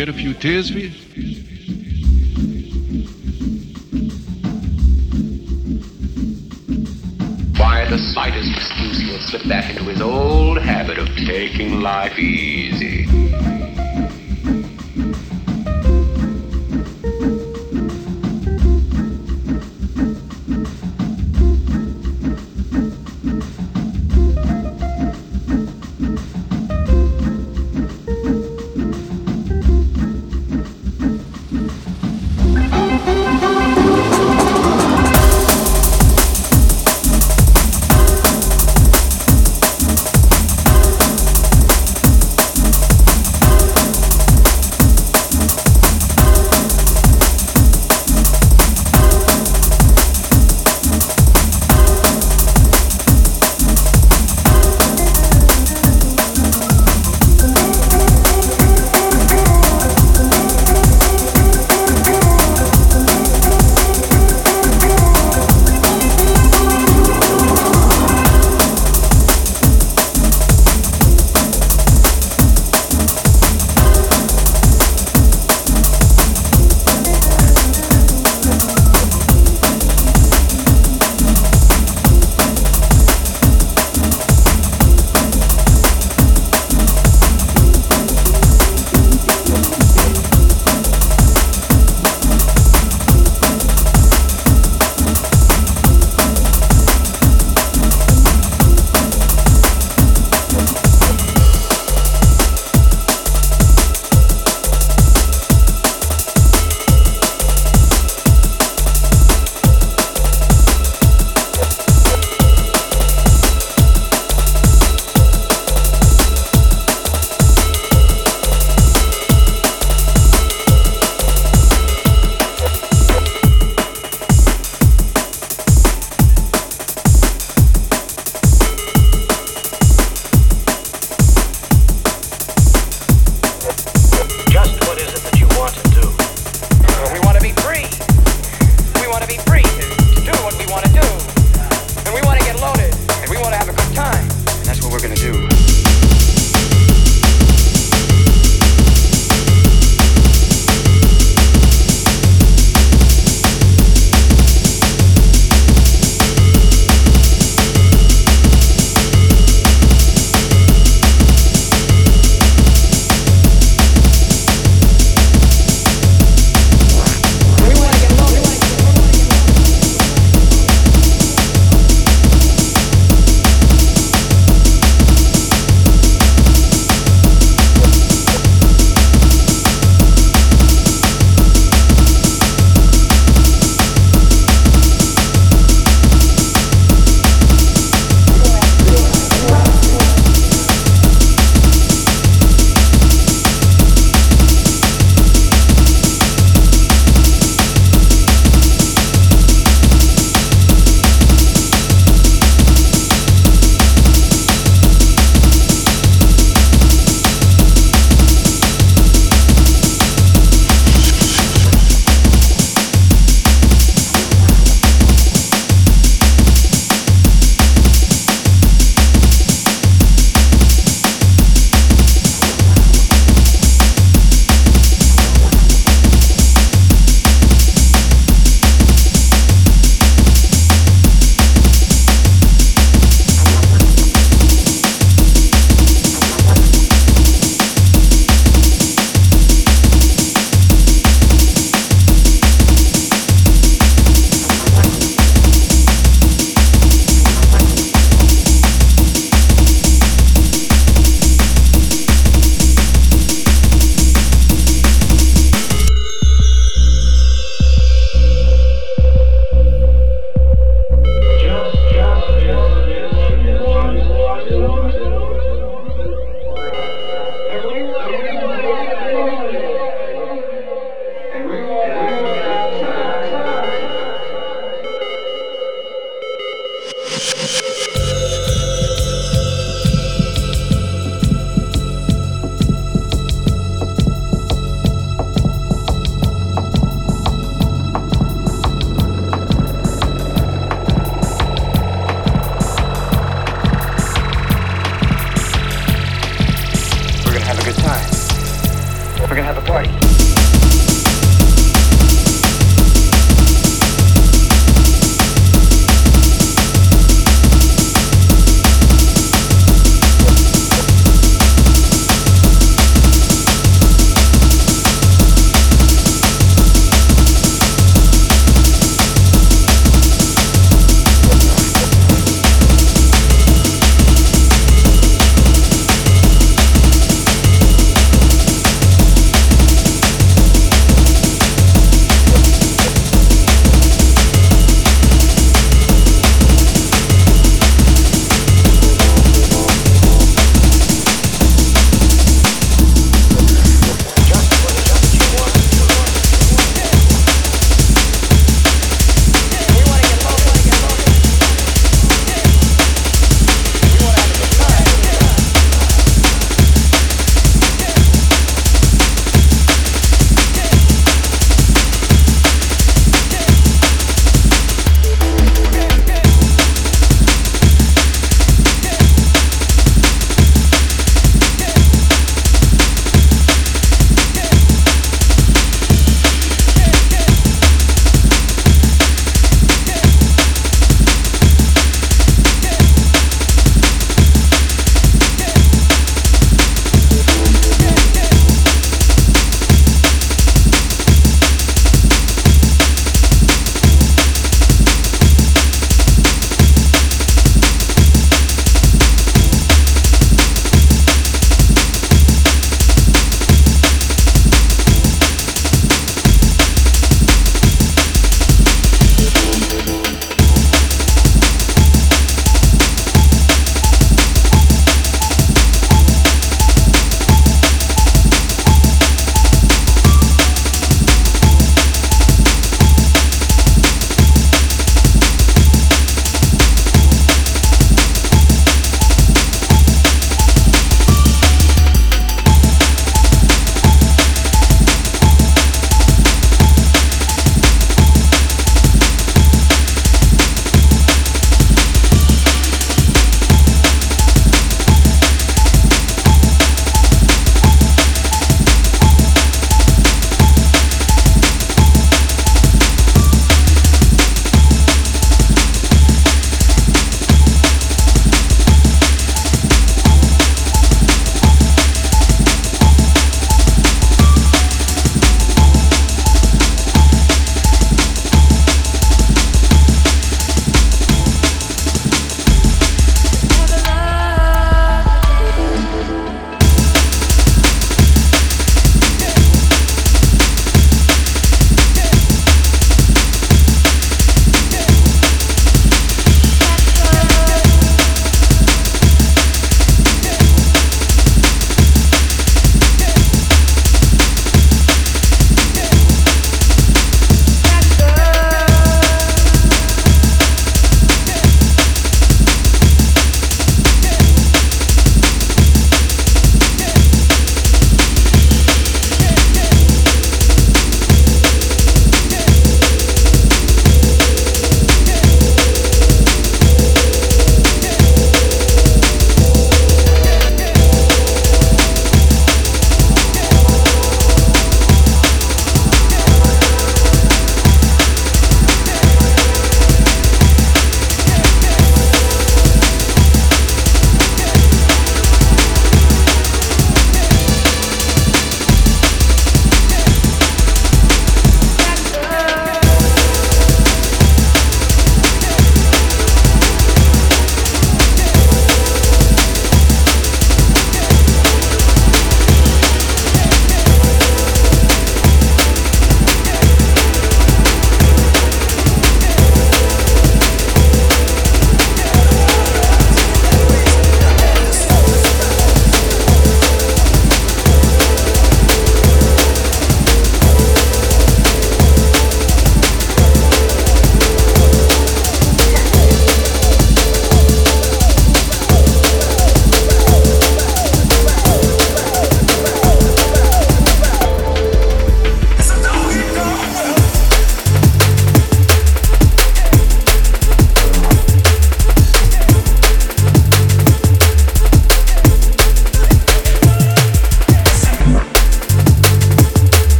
Shed a few tears for you? Why the slightest excuse he'll slip back into his old habit of taking life easy.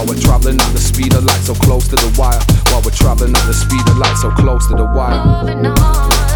while we're traveling at the speed of light, so close to the wire. While we're traveling at the speed of light, so close to the wire.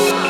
Thank.